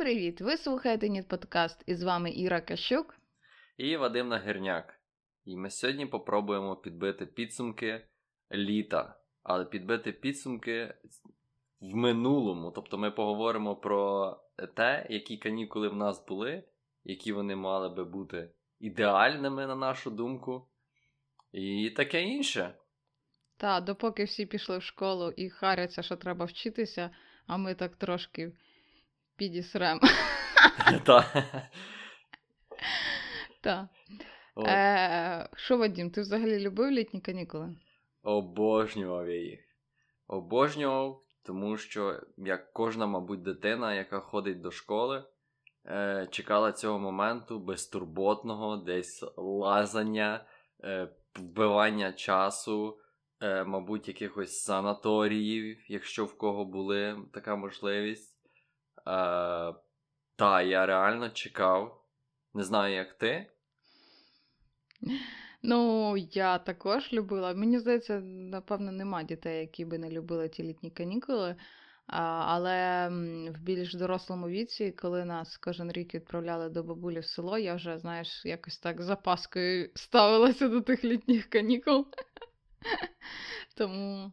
привіт! Ви слухаєте Ніт подкаст і з вами Іра Кащук і Вадим Нагірняк. І ми сьогодні попробуємо підбити підсумки літа, але підбити підсумки в минулому. Тобто ми поговоримо про те, які канікули в нас були, які вони мали би бути ідеальними, на нашу думку, і таке інше. Так, допоки всі пішли в школу і харяться, що треба вчитися, а ми так трошки підісрем. Так. Е, що, Вадім, ти взагалі любив літні канікули? Обожнював я їх. Обожнював, тому що, як кожна, мабуть, дитина, яка ходить до школи, е, чекала цього моменту безтурботного, десь лазання, е, вбивання часу, е, мабуть, якихось санаторіїв, якщо в кого були така можливість. Е, Та, я реально чекав. Не знаю, як ти. Ну, я також любила. Мені здається, напевно, нема дітей, які би не любили ті літні канікули. А, Але в більш дорослому віці, коли нас кожен рік відправляли до бабулі в село, я вже, знаєш, якось так запаскою ставилася до тих літніх канікул. Тому.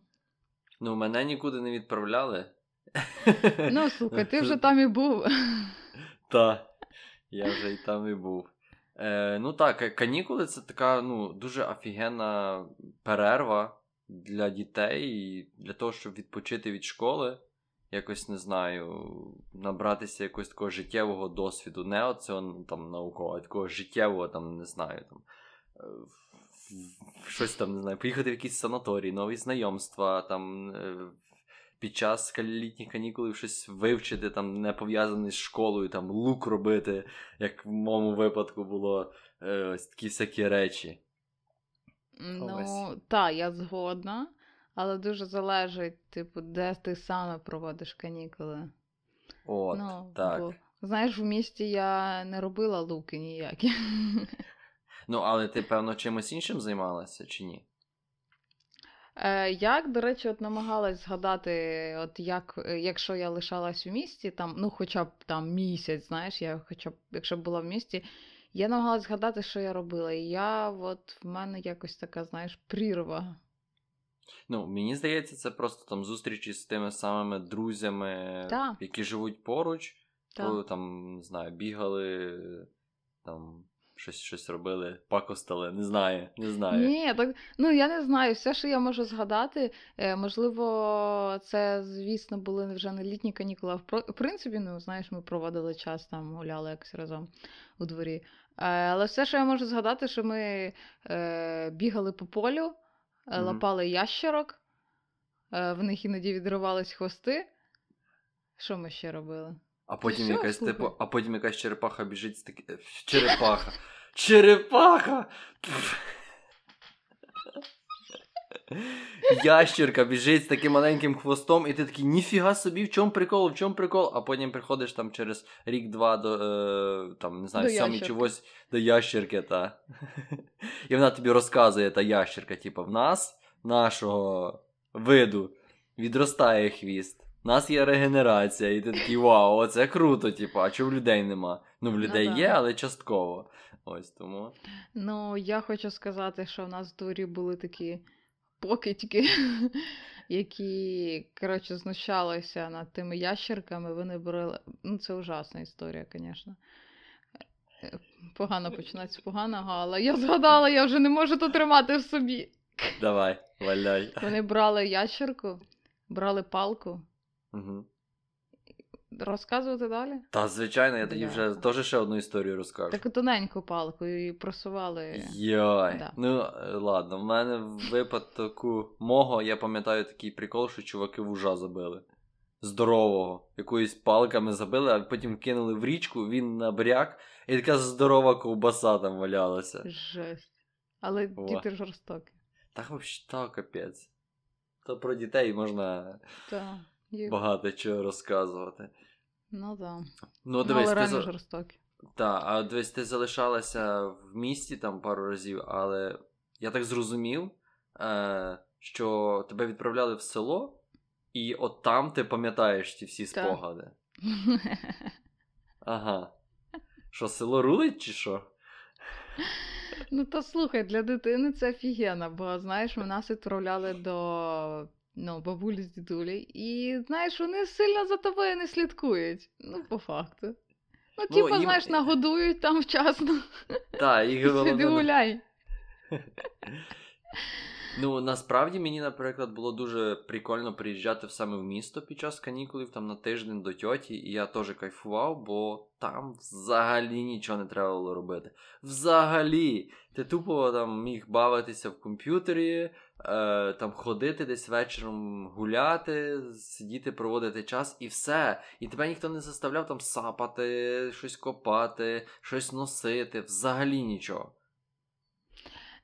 Ну, мене нікуди не відправляли. Ну, слухай, ти вже там і був. Так, я вже і там і був. Е, Ну так, канікули це така ну, дуже офігенна перерва для дітей і для того, щоб відпочити від школи. Якось не знаю, набратися якогось такого життєвого досвіду. Не оцього там наукового, а такого життєвого, там, не знаю, там. Е, щось там не знаю, поїхати в якийсь санаторій, нові знайомства, там е, під час літніх канікулів щось вивчити, там не пов'язане з школою, там лук робити, як в моєму випадку було е, ось такі всякі речі. Ну, так, я згодна, але дуже залежить, типу, де ти саме проводиш канікули. От, ну, так. Бо, знаєш, в місті я не робила луки ніякі. Ну, але ти, певно, чимось іншим займалася чи ні? Е, Як, до речі, от намагалась згадати, от як, е, якщо я лишалась у місті, там, ну хоча б там місяць, знаєш, я хоча б, якщо б була в місті, я намагалась згадати, що я робила. І я от в мене якось така, знаєш, прірва. Ну, мені здається, це просто там зустрічі з тими самими друзями, да. які живуть поруч, да. коли там, не знаю, бігали там щось щось робили, пакостали, не знаю, не знаю. Ні, так ну я не знаю. Все, що я можу згадати, е, можливо, це, звісно, були вже не літні канікули. В принципі, ну знаєш, ми проводили час там, гуляли якось разом у дворі. Е, але все, що я можу згадати, що ми е, бігали по полю, mm-hmm. лапали ящерок, е, в них іноді відривались хвости. Що ми ще робили? А потім якась типу, а потім якась черепаха біжить з таки. Е, черепаха. Черепаха! Ящерка біжить з таким маленьким хвостом, і ти такий, ніфіга собі, в чому прикол, в чому прикол? А потім приходиш там через рік-два до е, там, не знаю, сьомий чи до ящерки, та. І вона тобі розказує та ящерка, типу, в нас, нашого виду, відростає хвіст. У нас є регенерація, і ти такий вау, оце круто, типу, а чого в людей нема? Ну, в ну людей ну, є, але частково. Ось тому. Ну, я хочу сказати, що в нас в дворі були такі покидьки, які, коротше, знущалися над тими ящерками. Вони брали. Ну, це ужасна історія, звісно. Погано починається з поганого, але я згадала, я вже не можу то тримати в собі. Давай, валяй. Вони брали ящерку, брали палку. Угу. Розказувати далі? Та, звичайно, я тоді вже теж ще одну історію розкажу. Таку тоненьку палку і просували. Йой. Да. Ну, е, ладно, в мене в випадку мого, я пам'ятаю такий прикол, що чуваки вужа забили. Здорового. Якоюсь палками забили, а потім кинули в річку, він набряк, і така здорова ковбаса там валялася. Жесть. Але О. діти жорстокі. Так, взагалі, капець. То про дітей можна. Так. Багато чого розказувати. Ну так. Ну, дивись, але ти... жорстокі. Так, а дивись, ти залишалася в місті там пару разів, але я так зрозумів, е, що тебе відправляли в село, і от там ти пам'ятаєш ті всі спогади. Ага. Що, село рулить чи що? Ну, то слухай, для дитини це офігенно, бо знаєш, ми нас відправляли до ну, бабулі з дідулі, і знаєш, вони сильно за тобою не слідкують. Ну, по факту. Ну, Ну, типа, їм- знаєш, нагодують там вчасно. Так, і Сиди гуляй. Ну, насправді мені, наприклад, було дуже прикольно приїжджати саме в місто під час канікулів, там на тиждень до тьоті, і я теж кайфував, бо там взагалі нічого не треба було робити. Взагалі, ти тупо там міг бавитися в комп'ютері, е, там ходити десь вечором гуляти, сидіти, проводити час і все. І тебе ніхто не заставляв там сапати, щось копати, щось носити, взагалі нічого.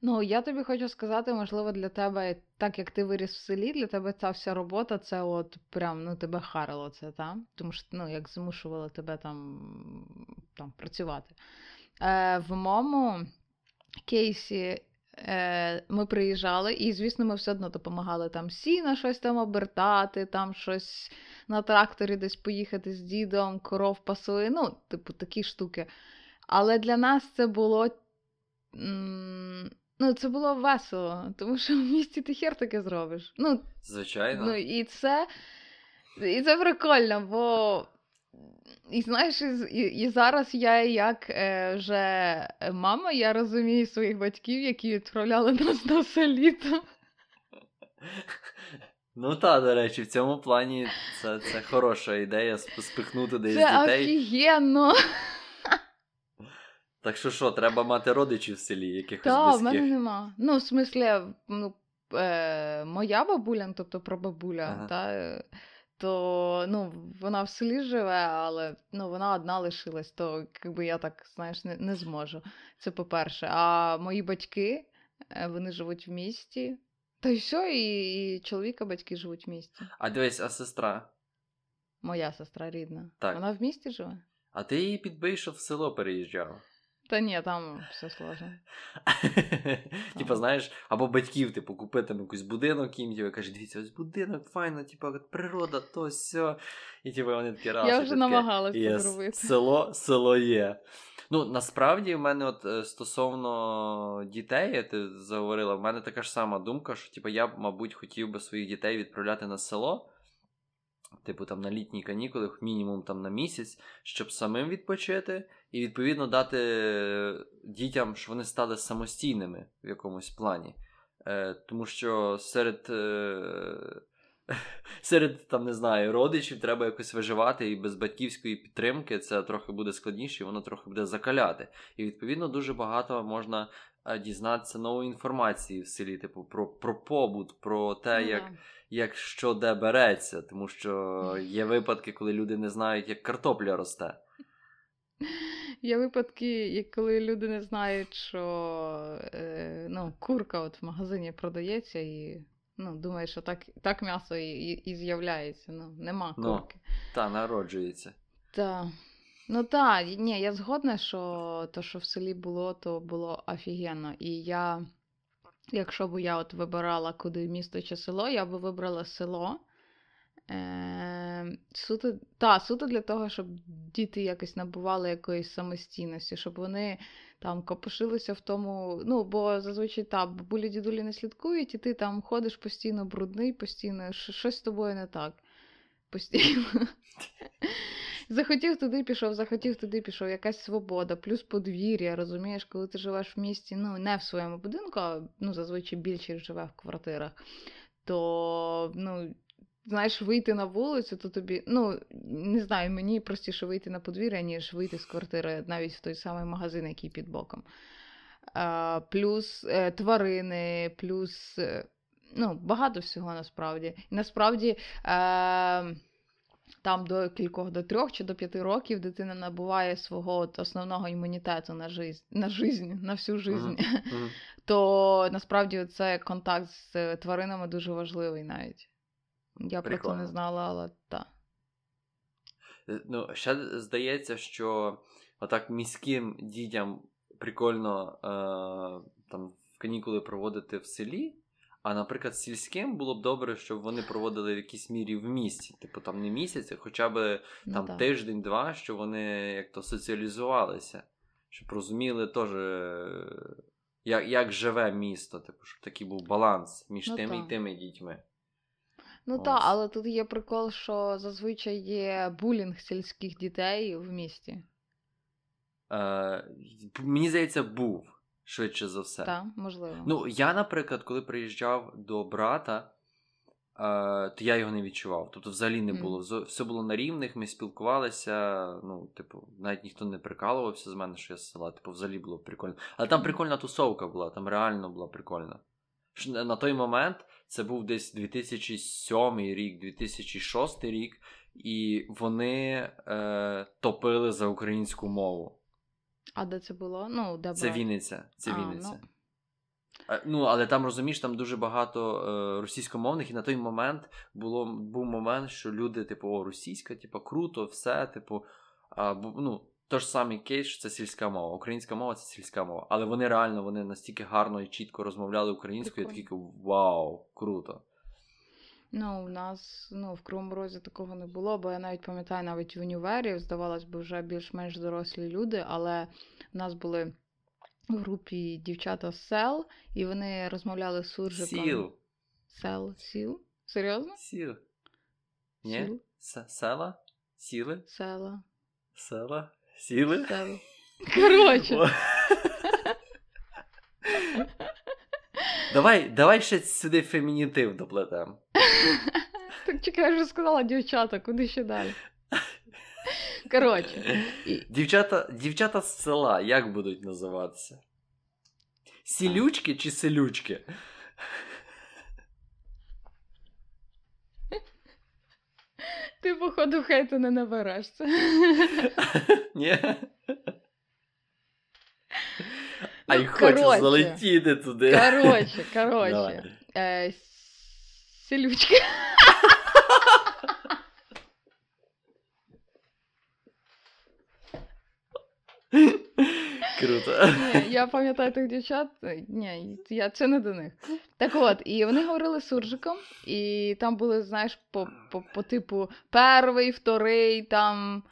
Ну, я тобі хочу сказати, можливо, для тебе, так як ти виріс в селі, для тебе ця вся робота, це от прям ну, тебе харило це, та? Тому що ну, як змушувало тебе там, там працювати. Е, в моєму кейсі е, ми приїжджали, і, звісно, ми все одно допомагали там сіна щось там обертати, там щось на тракторі десь поїхати з дідом, коров пасли, ну, типу, такі штуки. Але для нас це було. Ну, це було весело, тому що в місті ти хер таке зробиш. Ну, Звичайно. Ну, і це, і це прикольно, бо. І знаєш, і, і, зараз я як е, вже мама, я розумію своїх батьків, які відправляли нас на все літо. Ну так, до речі, в цьому плані це, це хороша ідея спихнути десь Це дітей. офігенно. Так що що, треба мати родичів в селі, якихось Та, в мене нема. Ну, в смислі, ну, е, моя бабуля, ну, тобто прабабуля, Ага. та, е, то ну, вона в селі живе, але ну, вона одна лишилась, то якби я так, знаєш, не, не зможу. Це по-перше. А мої батьки, е, вони живуть в місті. Та й все, і, і чоловіка батьки живуть в місті. А дивись, а сестра. Моя сестра рідна. Так. Вона в місті живе? А ти її підбий, що в село переїжджав. Та ні, там все сложно. Типа, знаєш, або батьків, типу, купити там якийсь будинок їм, типу, каже, дивіться, ось будинок, файно, типу, природа, то сьо. І типу вони такі раз. Я вже намагалась це зробити. Село, село є. Ну, насправді, в мене, от е, стосовно дітей, я ти заговорила, в мене така ж сама думка, що типу, я б, мабуть, хотів би своїх дітей відправляти на село. Типу там на літні канікули, мінімум там на місяць, щоб самим відпочити, і відповідно дати дітям, щоб вони стали самостійними в якомусь плані. Е, тому що серед, е, серед там, не знаю, родичів треба якось виживати, і без батьківської підтримки це трохи буде складніше, і воно трохи буде закаляти. І відповідно дуже багато можна е, дізнатися нової інформації в селі, типу про, про побут, про те, Ну, як як що де береться, тому що є випадки, коли люди не знають, як картопля росте. Є випадки, коли люди не знають, що е, ну, курка от в магазині продається, і ну, думаєш, що так, так м'ясо і, і, і з'являється. Ну, нема Ну. Та народжується. Та. Ну так, ні, я згодна, що то, що в селі було, то було офігенно. І я, якщо б я от вибирала куди місто чи село, я б вибрала село. Е, суто, та, суто для того, щоб діти якось набували якоїсь самостійності, щоб вони там копошилися в тому. Ну, бо зазвичай та бабулі дідулі не слідкують, і ти там ходиш постійно брудний, постійно щось з тобою не так. Постійно. Захотів туди пішов, захотів туди пішов, якась свобода, плюс подвір'я, розумієш, коли ти живеш в місті, ну не в своєму будинку, а ну, зазвичай більшість живе в квартирах, то ну, знаєш, вийти на вулицю, то тобі, ну не знаю, мені простіше вийти на подвір'я, ніж вийти з квартири навіть в той самий магазин, який під боком. А, плюс е, тварини, плюс е, ну, багато всього насправді. І насправді. Е, там до кількох до трьох чи до п'яти років дитина набуває свого от основного імунітету на жизнь, на жизнь, на всю жизнь. Мгм. То насправді це контакт з тваринами дуже важливий навіть. Я про це не знала, але так. Е, Ну, ще здається, що отак міським дітям прикольно е, там канікули проводити в селі, А, наприклад, сільським було б добре, щоб вони проводили в якійсь мірі в місті. Типу там не місяць, а хоча б Ну, там так. тиждень-два, щоб вони як то соціалізувалися, щоб розуміли теж, е, як, як живе місто, типу, щоб такий був баланс між Ну, тими так. і тими дітьми. Ну так, але тут є прикол, що зазвичай є булінг сільських дітей в місті. Е, мені здається, був швидше за все. Так, можливо. Ну, я, наприклад, коли приїжджав до брата, е, то я його не відчував. Тобто, взагалі не було. Зо- Все було на рівних, ми спілкувалися. Ну, типу, навіть ніхто не прикалувався з мене, що я з села. Типу, взагалі було прикольно. Але там прикольна тусовка була, там реально була прикольна. На на той момент це був десь 2007 рік, 2006 рік, і вони е, топили за українську мову. А де це було? Ну, де Це? Вінниця. Це А, Вінниця. ну. Ну, але там розумієш, там дуже багато е, російськомовних, і на той момент було, був момент, що люди, типу, о, російська, типу, круто, все, типу, а, ну, то ж самий кейс, що це сільська мова. Українська мова це сільська мова. Але вони реально вони настільки гарно і чітко розмовляли українською, я такий вау, круто. Ну, у нас ну, в Кривому Розі такого не було, бо я навіть пам'ятаю, навіть в універі, здавалось би, вже більш-менш дорослі люди, але в нас були в групі дівчата з сел, і вони розмовляли з суржиком. Сіл. Сел. Сіл? Серйозно? Сіл. Ні? Сіл? Села? Сіли? Села. Села? Сіли? Села. Коротше. Давай, давай ще сюди фемінітив доплетемо. Так чекай, я вже сказала дівчата, куди ще далі? Коротше. Дівчата, дівчата з села як будуть називатися? Сілючки чи селючки? Ти, походу, хейту не наберешся. Ні? А й хочу залетіти туди. Коротше, коротше. Е, селючки. Круто. Ні, я пам'ятаю тих дівчат. Ні, я, це не до них. Так от, і вони говорили суржиком, і там були, знаєш, по, по, по типу перший, вторий, там.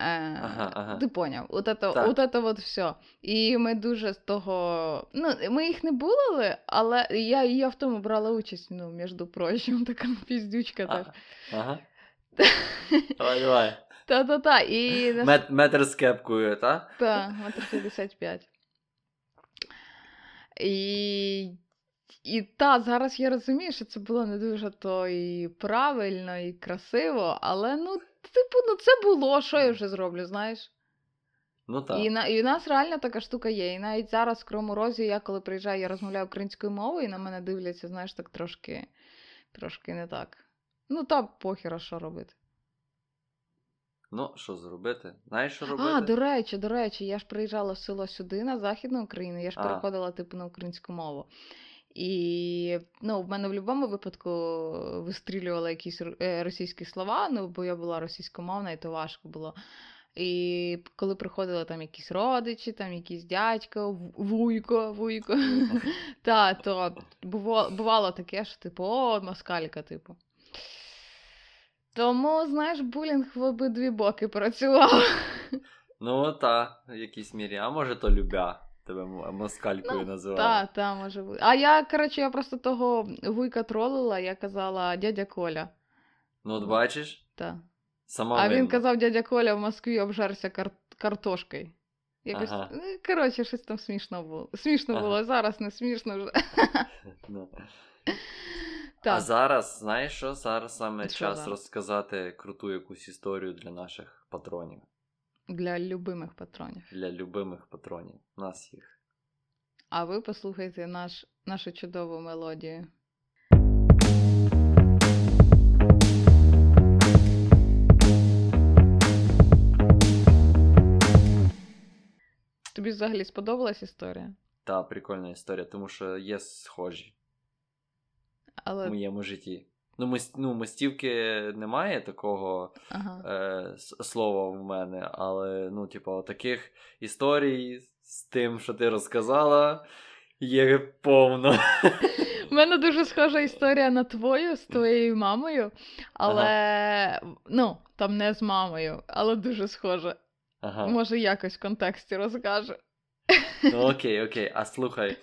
Е, Ага, ага. Ти поняв, от это, от это от все. І ми дуже з того. Ну, ми їх не булили, але я, я в тому брала участь, ну, між прочим, така піздючка. Ага. Ага. Давай, давай. Та-та-та. І Мет, метр з кепкою, та? Та, метр 55. І, і та, зараз я розумію, що це було не дуже то і правильно, і красиво, але ну, типу, ну це було, що я вже зроблю, знаєш? Ну так. І, на, і в нас реально така штука є. І навіть зараз в Кривому Розі, я коли приїжджаю, я розмовляю українською мовою, і на мене дивляться, знаєш, так трошки, трошки не так. Ну, та похіра, що робити. Ну, що зробити? Знаєш, що робити? А, до речі, до речі, я ж приїжджала в село сюди, на Західну Україну, я ж А. переходила типу на українську мову. І ну, в мене в будь-якому випадку вистрілювали якісь е, російські слова, ну, бо я була російськомовна, і то важко було. І коли приходили там якісь родичі, там якийсь дядько, вуйко, вуйко, та, то бувало, бувало таке, що типу, о, москалька, типу. Тому, знаєш, булінг в обидві боки працював. Ну, та, в якійсь мірі. А може, то любя тебе москалькою Ну, називали. Та, та, може бути. А я, коротше, я просто того вуйка тролила, я казала дядя Коля. Ну, от бачиш, Та. сама А він винна. казав, дядя Коля в Москві обжерся кар- картошкою. Якось, Ага. ну, коротше, щось там смішно було. Смішно Ага. було, зараз не смішно вже. Ну. А зараз, знаєш що? Зараз саме Що час розказати круту якусь історію для наших патронів, Для любимих патронів. для любимих патронів. Нас їх. А ви послухайте наш, нашу чудову мелодію. Тобі взагалі сподобалась історія? Та прикольна історія, тому що є схожі в моєму житті. Ну, мос- ну мостівки немає такого ага. е, слова в мене, але ну, типу, таких історій з тим, що ти розказала, є повно. У мене дуже схожа історія на твою з твоєю мамою, але ну, там не з мамою, але дуже схожа. Ага. Може, якось в контексті розкаже. Ну окей, окей. А слухай.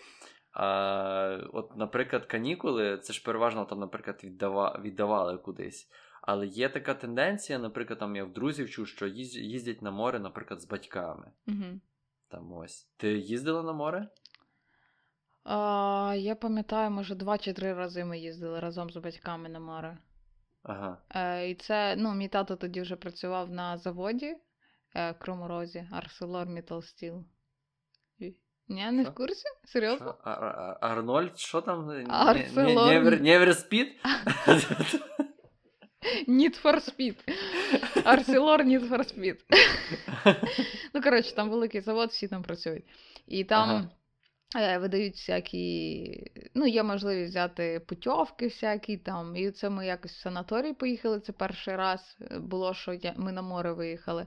А, от, наприклад, канікули, це ж переважно там, наприклад, віддава, віддавали кудись. Але є така тенденція, наприклад, там я в друзів чув, що їздять на море, наприклад, з батьками. Угу. Там ось. Ти їздила на море? А, я пам'ятаю, може, два чи три рази ми їздили разом з батьками на море. Ага. Е, і це, ну, мій тато тоді вже працював на заводі е, в Кроморозі, ArcelorMittal Steel. Ні, не в курсі? Серйозно? А- А- А- Арнольд, що там? Арселор- Невер, Невер Speed? Need for Speed. Arcelor Need for Speed. ну, коротше, там великий завод, всі там працюють. І там Ага. е, видають всякі. Ну, є можливість взяти путьовки всякі там. І це ми якось в санаторій поїхали. Це перший раз е, було, що я... ми на море виїхали.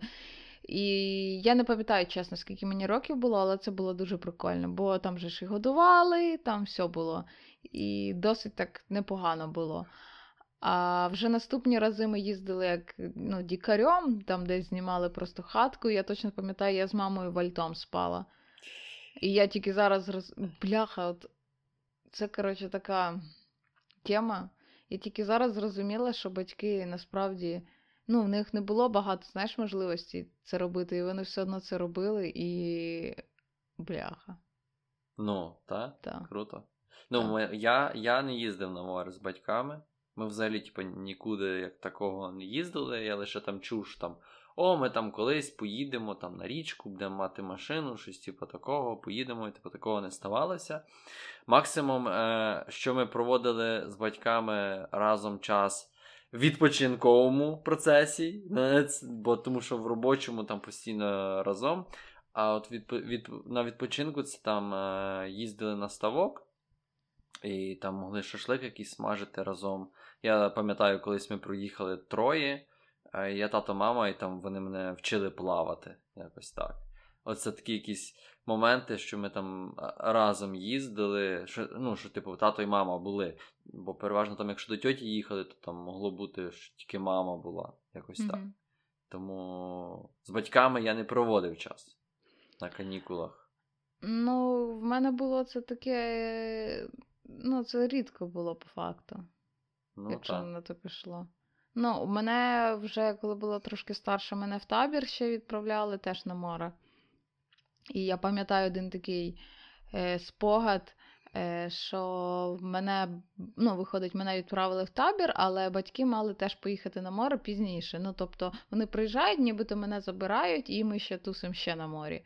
І я не пам'ятаю, чесно, скільки мені років було, але це було дуже прикольно, бо там же ж і годували, там все було. І досить так непогано було. А вже наступні рази ми їздили як ну, дікарем, там десь знімали просто хатку. Я точно пам'ятаю, я з мамою вальтом спала. І я тільки зараз роз... бляха, от це, коротше, така тема. Я тільки зараз зрозуміла, що батьки насправді, ну, в них не було багато, знаєш, можливостей це робити, і вони все одно це робили, і бляха. Ну, так, Так. круто. Ну, Так. ми, я, я не їздив на море з батьками. Ми взагалі, типу, нікуди як такого не їздили. Я лише там чув, що там, о, ми там колись поїдемо там на річку, будемо мати машину, щось типу такого, поїдемо, і типу такого не ставалося. Максимум, е, що ми проводили з батьками разом час відпочинковому процесі, бо тому що в робочому там постійно разом. А от від, від, на відпочинку це там е, їздили на ставок, і там могли шашлик якийсь смажити разом. Я пам'ятаю, колись ми проїхали троє, е, я тато, мама, і там вони мене вчили плавати. Якось так. Оце такі якісь моменти, що ми там разом їздили. Що, ну, що, типу, тато і мама були. Бо переважно там, якщо до тьоті їхали, то там могло бути, що тільки мама була. Якось так. Тому з батьками я не проводив час на канікулах. Ну, в мене було це таке. Ну, це рідко було по факту. Ну, якщо так. на то пішло. Ну, мене вже, коли було трошки старше, мене в табір ще відправляли теж на море. І я пам'ятаю один такий е, спогад, е, що мене, ну, виходить, мене відправили в табір, але батьки мали теж поїхати на море пізніше. Ну, тобто вони приїжджають, нібито мене забирають, і ми ще тусимо ще на морі.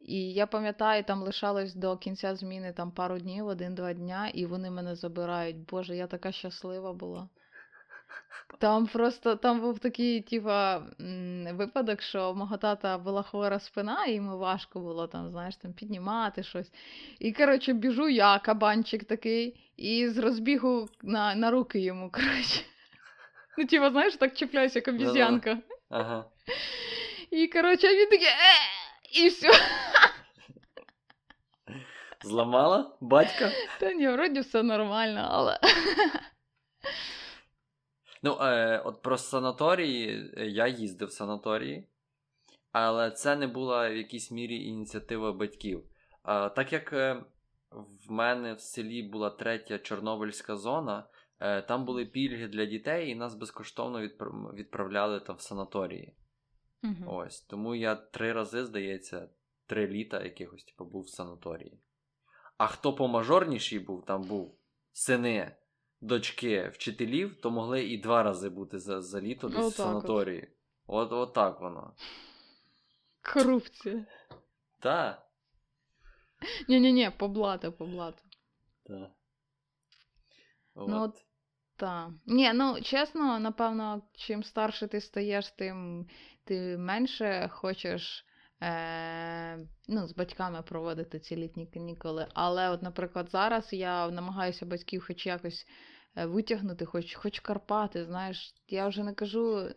І я пам'ятаю, там лишалось до кінця зміни там пару днів, один-два дня, і вони мене забирають. Боже, я така щаслива була. Там просто там був такий, типа, випадок, що мого тата була хвора спина, і йому важко було там, знаєш, там піднімати щось. І, коротше, біжу я, кабанчик такий, і з розбігу на, на руки йому, коротше. Ну, типа, знаєш, так чіпляюся, як обіз'янка. Ага. І, коротше, він такий, е, і все. Зламала батька? Та ні, вроді все нормально, але. Ну, е, от про санаторії е, я їздив в санаторії, але це не була в якійсь мірі ініціатива батьків. Е, так як е, в мене в селі була третя Чорнобильська зона, е, там були пільги для дітей, і нас безкоштовно відправляли там в санаторії. Мгм. Ось. Тому я три рази, здається, три літа якихось типу, був в санаторії. А хто помажорніший був, там був сини, дочки вчителів, то могли і два рази бути за, за літо десь в от. санаторії. От, от так воно. Корупція. Та. Ні-ні-ні, поблата, поблата. Та. Ну, от Так. Ні, ну чесно, напевно, чим старше ти стаєш, тим ти менше хочеш е, ну, з батьками проводити ці літні канікули. Але, от, наприклад, зараз я намагаюся батьків хоч якось витягнути, хоч, хоч Карпати, знаєш, я вже не кажу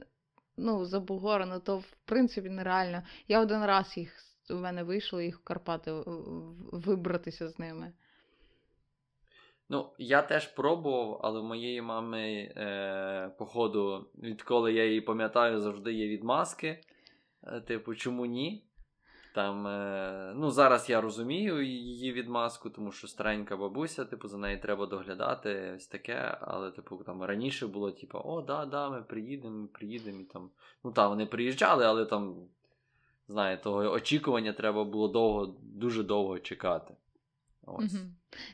ну, за Бугора, ну то в принципі нереально. Я один раз їх у мене вийшло їх в Карпати вибратися з ними. Ну, я теж пробував, але в моєї мами, е, походу, відколи я її пам'ятаю, завжди є відмазки. Е, типу, чому ні? Там, е, ну, зараз я розумію її відмазку, тому що старенька бабуся, типу, за нею треба доглядати, ось таке. Але, типу, там раніше було, типу, о, да, да, ми приїдемо, ми приїдемо. І там, ну там вони приїжджали, але там, знає, того очікування треба було довго, дуже довго чекати. Ось. Угу.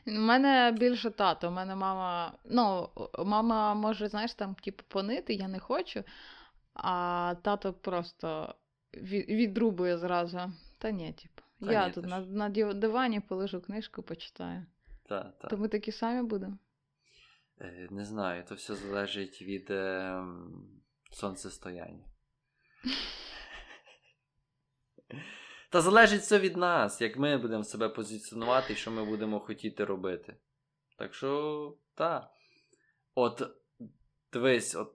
У мене більше тато. У мене мама. Ну, мама може, знаєш, там, типу, понити, я не хочу, а тато просто відрубує зразу. Та ні, типу. Та я ні, тут на, на дивані полежу книжку, почитаю. Та, та. То ми такі самі будемо. Е, Не знаю, то все залежить від е, сонцестояння. Та залежить все від нас, як ми будемо себе позиціонувати і що ми будемо хотіти робити. Так що, так. От, дивись, от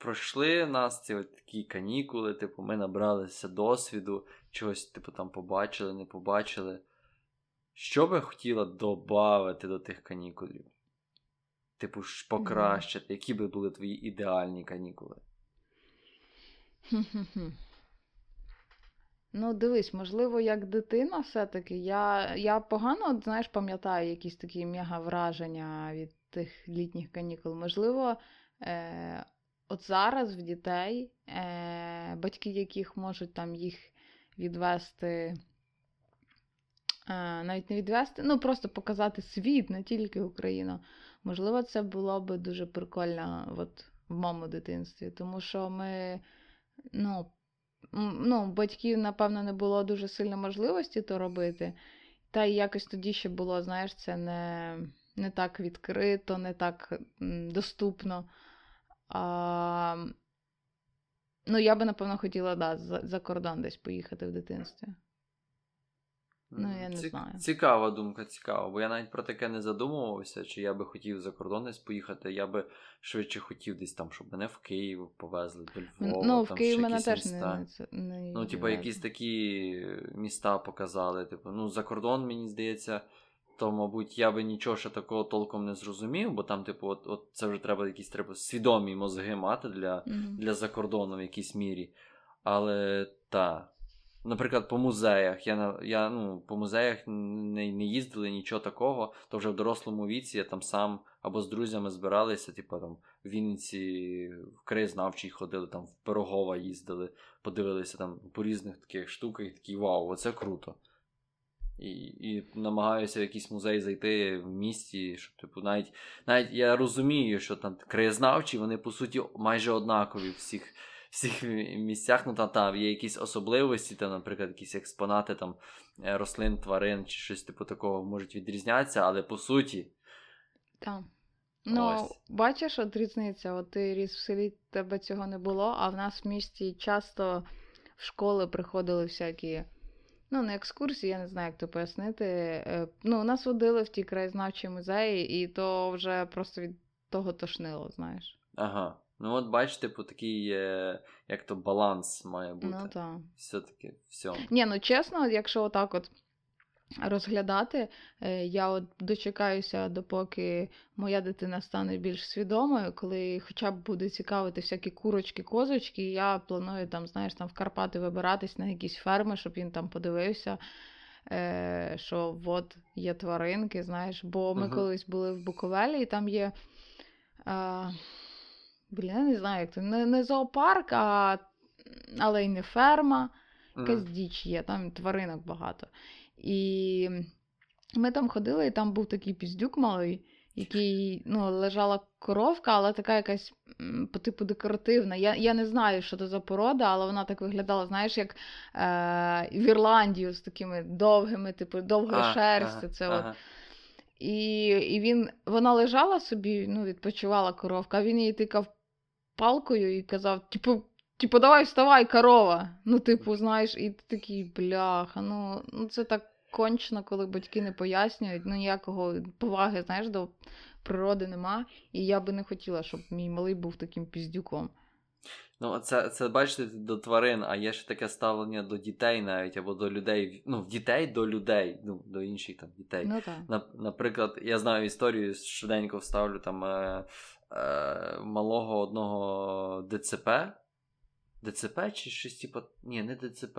пройшли нас ці от такі канікули, типу, ми набралися досвіду, чогось, типу, там побачили, не побачили. Що би хотіла додати до тих канікулів? Типу, ж покращити, які би були твої ідеальні канікули? Ну, дивись, можливо, як дитина все-таки. Я, я погано, от, знаєш, пам'ятаю якісь такі мега враження від тих літніх канікул. Можливо, е, от зараз в дітей, е, батьки яких можуть там їх відвести, е, навіть не відвести, ну просто показати світ, не тільки Україну. Можливо, це було би дуже прикольно от, в моєму дитинстві, тому що ми, ну, ну, батьків, напевно, не було дуже сильно можливості то робити. Та й якось тоді ще було, знаєш, це не, не так відкрито, не так доступно. А, ну, я би, напевно, хотіла да, за, за кордон десь поїхати в дитинстві. Ну, я не знаю. Цікава думка, цікава, бо я навіть про таке не задумувався, чи я би хотів за кордон десь поїхати. Я би швидше хотів десь там, щоб мене в Київ повезли до Львова. ну, в Київ мене теж міста. не, не Ну, типу, якісь такі міста показали. Типу, ну, за кордон, мені здається, то, мабуть, я би нічого ще такого толком не зрозумів, бо там, типу, от, от це вже треба якісь треба свідомі мозги мати для, Мгм. для закордону в якійсь мірі. Але та. Наприклад, по музеях. Я, я ну, по музеях не, не їздили нічого такого, то вже в дорослому віці я там сам або з друзями збиралися, типу там в Вінниці, в краєзнавчий ходили, там в Пирогова їздили, подивилися там по різних таких штуках, і такі вау, оце круто. І, і намагаюся в якийсь музей зайти в місті, щоб, типу, навіть, навіть я розумію, що там краєзнавчі, вони по суті майже однакові в всіх, всіх місцях. Ну там, там є якісь особливості, там, наприклад, якісь експонати там, е, рослин, тварин чи щось типу такого можуть відрізнятися, але по суті. Так. Ну, Ось. бачиш, от різниця. От ти ріс в селі, тебе цього не було, а в нас в місті часто в школи приходили всякі, ну, не екскурсії, я не знаю, як то пояснити. Е, Ну, нас водили в ті краєзнавчі музеї, і то вже просто від того тошнило, знаєш. Ага. Ну от бач, типу, такий, е, як то баланс має бути. Ну так. Все-таки все. Ні, ну чесно, якщо отак от розглядати, е, я от дочекаюся, допоки моя дитина стане більш свідомою, коли хоча б буде цікавити всякі курочки, козочки, і я планую там, знаєш, там в Карпати вибиратись на якісь ферми, щоб він там подивився. е, Що от є тваринки, знаєш, бо ми Мгм. колись були в Буковелі, і там є. А, блін, я не знаю, як це. Не, не зоопарк, а, але й не ферма якась Мгм. діч є, там тваринок багато. І ми там ходили, і там був такий піздюк малий, який ну, лежала коровка, але така якась по типу декоративна. Я, я не знаю, що це за порода, але вона так виглядала, знаєш, як е, в Ірландію з такими довгими, типу, довгою шерстю. ага, Це от. ага. І, і він, вона лежала собі, ну, відпочивала коровка, а він її тикав палкою і казав, типу, типу, давай вставай, корова. Ну, типу, знаєш, і ти такий бляха. Ну, ну це так кончено, коли батьки не пояснюють, ну ніякого поваги, знаєш, до природи нема. І я би не хотіла, щоб мій малий був таким піздюком. Ну, це, це бачите до тварин, а є ще таке ставлення до дітей навіть, або до людей. Ну, дітей до людей, ну, до інших там дітей. Ну так. На, наприклад, я знаю історію, швиденько вставлю там е, е, малого одного ДЦП. ДЦП чи щось типу. Ні, не ДЦП.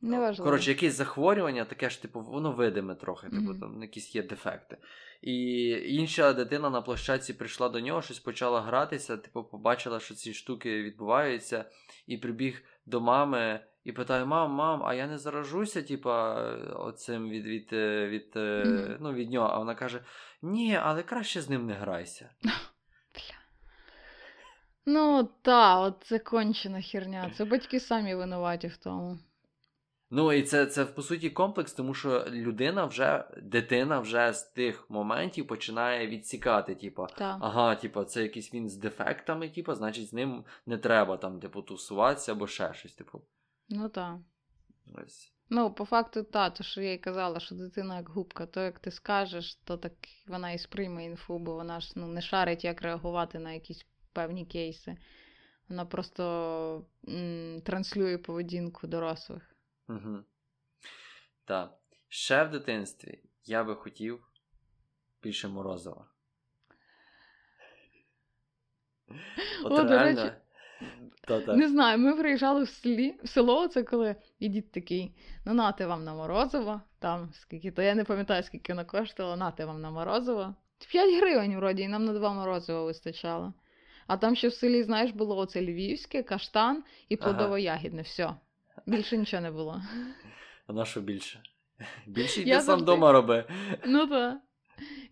Неважливо. Коротше, якесь захворювання, таке ж, типу, воно видиме трохи, типу, Мгм. там якісь є дефекти. І інша дитина на площадці прийшла до нього, щось почала гратися, типу, побачила, що ці штуки відбуваються, і прибіг до мами і питає: мам, мам, а я не заражуся, типа, оцим від, від, е, від, Мгм. ну, від нього. А вона каже: Ні, але краще з ним не грайся. Ну та, от це кончена херня. Це батьки самі винуваті в тому. Ну і це, це по суті комплекс, тому що людина вже, дитина вже з тих моментів починає відсікати, типу, Та. ага, типу, це якийсь він з дефектами, типу, значить з ним не треба там, типу, тусуватися або ще щось, типу. Ну та. Ось. Ну, по факту, та, то що я й казала, що дитина як губка, то як ти скажеш, то так вона і сприйме інфу, бо вона ж ну, не шарить, як реагувати на якісь певні кейси. Вона просто м, транслює поведінку дорослих. Угу. Так. Ще в дитинстві я би хотів більше морозива. От О, до речі, Та-та. Не знаю, ми приїжджали в селі, в село, це коли і дід такий, ну нате вам на морозиво, там скільки, то я не пам'ятаю, скільки воно коштувало, нате вам на морозиво. 5 гривень вроді, і нам на два морозива вистачало. А там ще в селі, знаєш, було оце львівське, каштан і плодово-ягідне. Все. Більше нічого не було. А на що більше? Більше Я йди сам завжди- вдома роби. Ну так.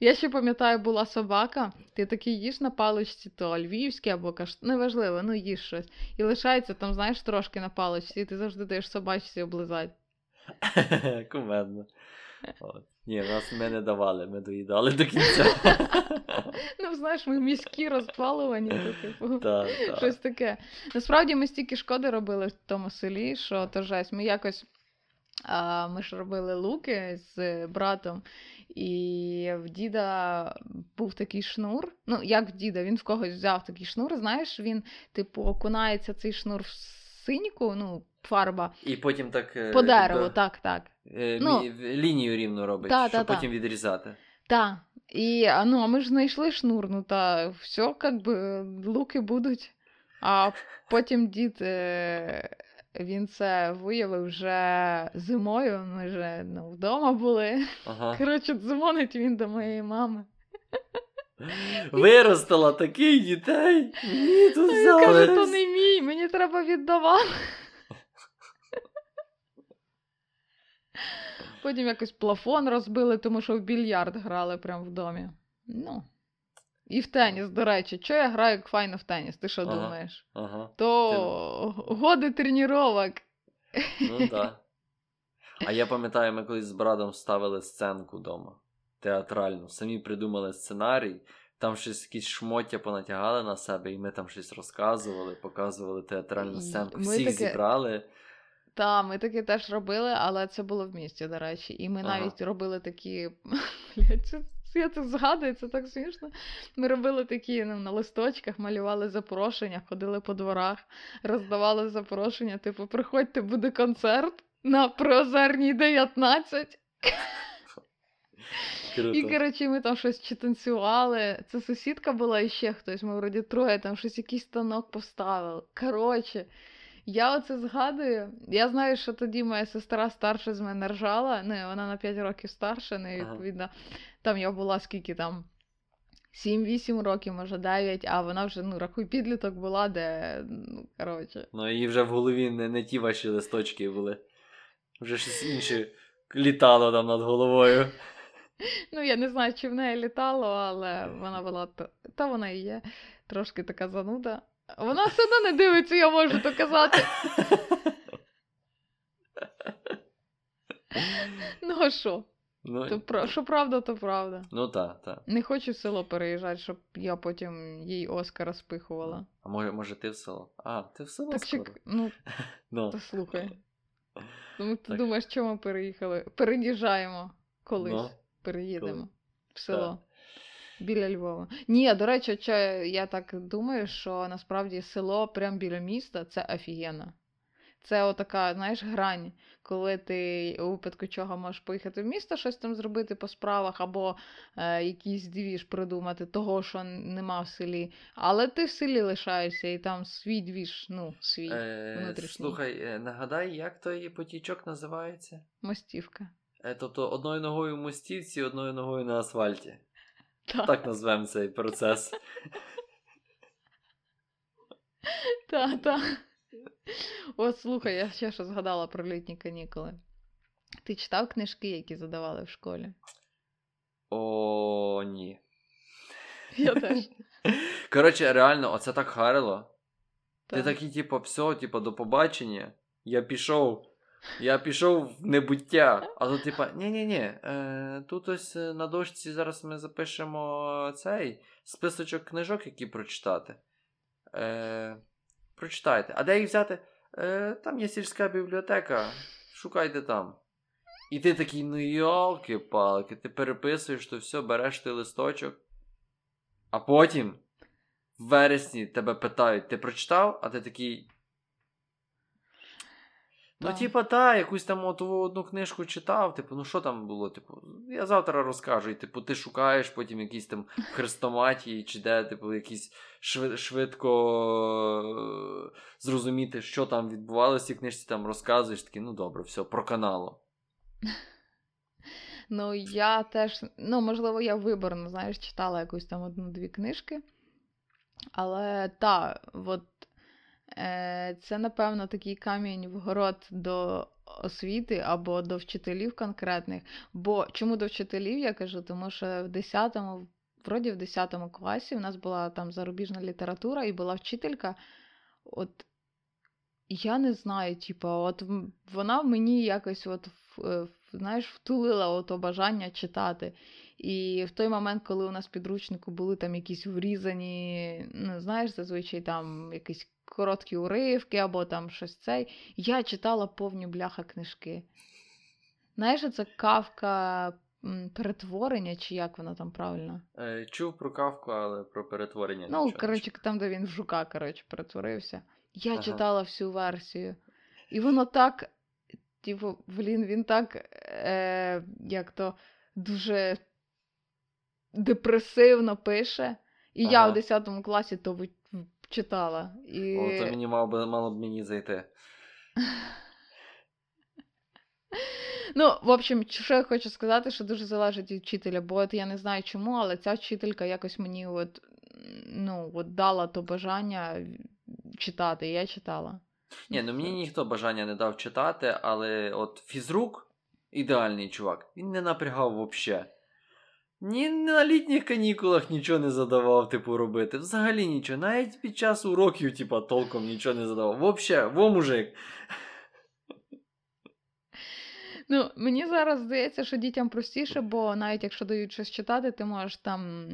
Я ще пам'ятаю, була собака, ти такий їш на паличці, то львівське або каш... неважливо, ну їж щось. І лишається там, знаєш, трошки на паличці, і ти завжди даєш собачці облизати. Кумедно. От. Ні, нас ми не давали, ми доїдали до кінця. Ну, знаєш, ми міські розпалувані, то типу. Щось таке. Насправді ми стільки шкоди робили в тому селі, що то жесть. Ми якось. А, ми ж робили луки з братом, і в діда був такий шнур. Ну, як в діда, він в когось взяв такий шнур. Знаєш, він, типу, окунається цей шнур в синьку, ну, фарба, І потім так. е, по дереву, так, так. Е, Ну. лінію рівно робить, Та, щоб та, та. потім відрізати. Так. І а, ну, а ми ж знайшли шнур, ну та все, як би, луки будуть. А потім дід, е, він це виявив вже зимою, ми вже ну, вдома були. Ага. Коротше, дзвонить він до моєї мами. Виростила таких дітей. Ні, тут А він каже, то не мій, мені треба віддавати. Потім якось плафон розбили, тому що в більярд грали прямо в домі. Ну. І в теніс, до речі. Чого я граю як файно в теніс? Ти що Ага. думаєш? Ага. То годи тренувок. Ну так. А я пам'ятаю, ми колись з братом ставили сценку вдома. Театральну. Самі придумали сценарій. Там щось якісь шмоття понатягали на себе, і ми там щось розказували, показували театральну сценку. ми Всіх таке- зібрали. Та, ми таке теж робили, але це було в місті, до речі. І ми Ага. навіть робили такі. Я це згадую, це так смішно. Ми робили такі ну, на листочках, малювали запрошення, ходили по дворах, роздавали запрошення, типу, приходьте, буде концерт на Приозерній 19. Круто. І, коротше, ми там щось чи танцювали. Це сусідка була і ще хтось, ми вроді троє, там щось якийсь станок поставили. Коротше, я оце згадую. Я знаю, що тоді моя сестра старша з мене ржала. Ну, вона на 5 років старша, ну, і, Ага. відповідно, там я була скільки там. 7-8 років, може 9, а вона вже, ну, рахуй, підліток була, де, ну, коротше. Ну, і вже в голові не, не ті ваші листочки були. Вже щось інше літало там над головою. Ну, я не знаю, чи в неї літало, але вона була, та вона і є, трошки така зануда. Вона все одно не дивиться, я можу то казати. Ну, а що? Ну, То, про- що правда, то правда. ну так, так. Не хочу в село переїжджати, щоб я потім їй Оскара спихувала. А може, може ти в село? А, ти в село Так скоро. що, ну, Ну, то слухай. Ну, ти Так. думаєш, чому ми переїхали? Переїжджаємо колись. Ну, Переїдемо коли- в село. Біля Львова. Ні, до речі, що я так думаю, що насправді село прямо біля міста це офігенно. Це отака, знаєш, грань, коли ти у випадку чого можеш поїхати в місто, щось там зробити по справах, або е, якийсь двіж придумати, того, що нема в селі. Але ти в селі лишаєшся, і там свій двіж, ну, свій Е, внутрішній. слухай, е, нагадай, як той потічок називається? Мостівка. Е, тобто одною ногою в мостівці, одною ногою на асфальті. Так, Так назвемо цей процес. так, так. От слухай, я ще що згадала про літні канікули. Ти читав книжки, які задавали в школі? О, ні. Я теж. Коротше, реально, оце так харило. Ти такий, типу, все, типу, до побачення. Я пішов. Я пішов в небуття. А тут, типа, ні-ні-ні, е, тут ось е, на дошці зараз ми запишемо цей списочок книжок, які прочитати. Е, прочитайте. А де їх взяти? Е, там є сільська бібліотека. Шукайте там. І ти такий, ну йолки-палки, ти переписуєш, то все, береш ти листочок. А потім в вересні тебе питають, ти прочитав? А ти такий. Ну, Так. типа, та, якусь там от одну книжку читав, типу, ну що там було? Типу, я завтра розкажу. І типу, ти шукаєш потім якісь там хрестоматії, чи де, типу, якісь швид, швидко е, зрозуміти, що там відбувалося в цій книжці, там розказуєш, такий, ну добре, все, про каналу. Ну, я теж, ну, можливо, я виборно, знаєш, читала якусь там одну-дві книжки. Але та, от це, напевно, такий камінь в город до освіти або до вчителів конкретних. Бо чому до вчителів я кажу? Тому що в 10-му, вроді в 10 класі у нас була там зарубіжна література і була вчителька. От я не знаю, типу, от вона в мені якось от, в- е, в- знаєш, втулила ото бажання читати. І в той момент, коли у нас в підручнику були там якісь врізані, ну, знаєш, зазвичай там якісь короткі уривки або там щось цей, я читала повні бляха книжки. Знаєш, це кавка перетворення, чи як воно там правильно? Е, чув про кавку, але про перетворення. Ну, коротше, там, де він в жука, коротше, перетворився. Я Ага. читала всю версію. І воно так, типу, блін, він так, е, як то, дуже депресивно пише. І я в 10 класі то читала. І... О, то мені мало би мало б мені зайти. Ну, в общем, що я хочу сказати, що дуже залежить від вчителя, бо от я не знаю чому, але ця вчителька якось мені от, ну, от дала то бажання читати, і я читала. Ні, ну мені ніхто бажання не дав читати, але от фізрук, ідеальний чувак, він не напрягав взагалі. Ні на літніх канікулах нічого не задавав, типу, робити. Взагалі нічого. Навіть під час уроків, типу, толком нічого не задавав. Вообще, во мужик. Ну, мені зараз здається, що дітям простіше, бо навіть якщо дають щось читати, ти можеш там,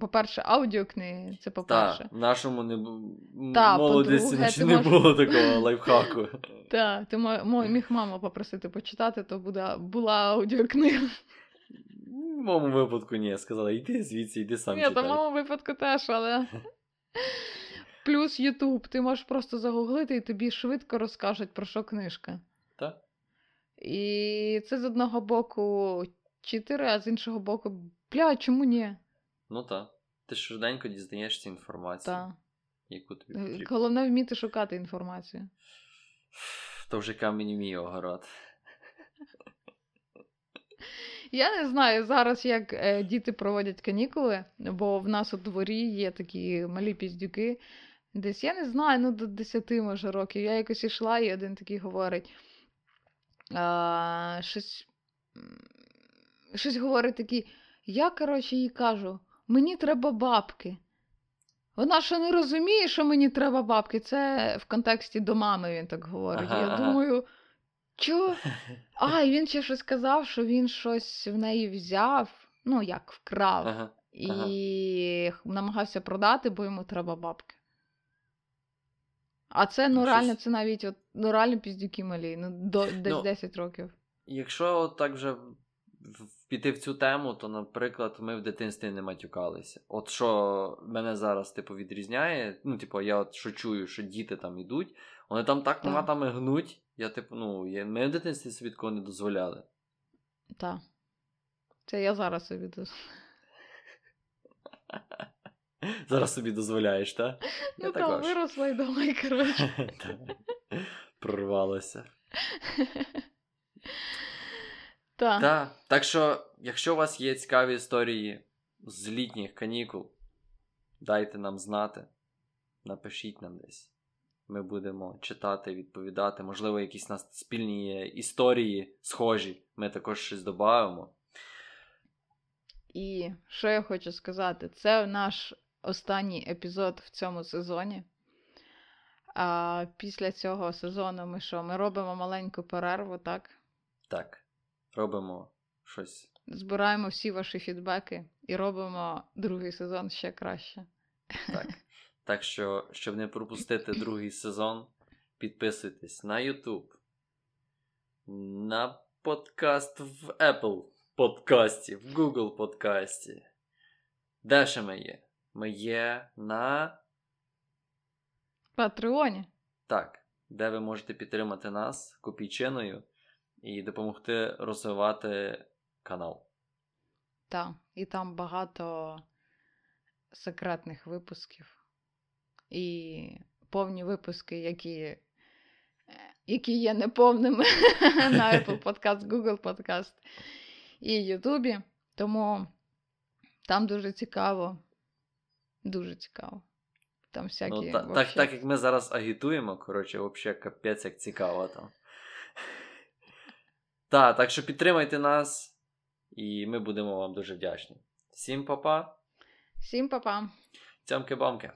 по-перше, аудіокниги, це по-перше. Так, в нашому не Та, молодості не можеш- було такого лайфхаку. Так, ти міг маму попросити почитати, то буде, була аудіокнига. В моєму випадку ні, сказала, йди звідси, йди сам Ні, то в моєму випадку теж, але. Плюс Ютуб, ти можеш просто загуглити і тобі швидко розкажуть, про що книжка. Та? І це з одного боку читери, а з іншого боку, бля, чому ні? Ну так. Ти швиденько дізнаєшся інформацію, Та. яку тобі потрібно. Головне вміти шукати інформацію. То вже камінь мій огород. Я не знаю зараз, як е, діти проводять канікули, бо в нас у дворі є такі малі піздюки. Десь я не знаю, ну до 10 може років. Я якось ішла, і один такий говорить. А, щось, щось говорить такий. Я, коротше, їй кажу: мені треба бабки. Вона ще не розуміє, що мені треба бабки. Це в контексті до мами він так говорить. Ага, я думаю, чо? А, і він ще щось сказав, що він щось в неї взяв, ну як вкрав, Ага. і намагався продати, бо йому треба бабки. А це ну, Ну, реально, щось- це навіть от, ну, реально піздюки малі, ну до десь Ну, 10 років. Якщо от так вже піти в цю тему, то, наприклад, ми в дитинстві не матюкалися. От що мене зараз, типу, відрізняє, ну, типу, я от що чую, що діти там ідуть, вони там так Так. матами гнуть. Я, типу, ну, я, ми в дитинстві собі такого не дозволяли. Так. Це я зараз собі доз... Зараз собі дозволяєш, так? Ну там виросла і давай, коротше. Прорвалося. Так. Так. Так що, якщо у вас є цікаві історії з літніх канікул, дайте нам знати. Напишіть нам десь. Ми будемо читати, відповідати. Можливо, якісь у нас спільні історії схожі. Ми також щось додамо. І що я хочу сказати, це наш останній епізод в цьому сезоні. А після цього сезону ми що? Ми робимо маленьку перерву, так? Так, робимо щось. Збираємо всі ваші фідбеки і робимо другий сезон ще краще. Так. Так що, щоб не пропустити другий сезон, підписуйтесь на YouTube, на подкаст в Apple подкасті, в Google подкасті. Де ще ми є? Ми є на. Патреоні. Так, де ви можете підтримати нас копійчиною і допомогти розвивати канал. Так, і там багато секретних випусків. І повні випуски, які, е, які є неповними на Apple Podcast, Google Podcast і YouTube. Тому там дуже цікаво. Дуже цікаво. Там всякі. Ну, та, так, вообще- так як ми зараз агітуємо, коротше, взагалі капець як цікаво там. Так, так що підтримайте нас, і ми будемо вам дуже вдячні. Всім па-па, Всім па-па! цямки-бамки.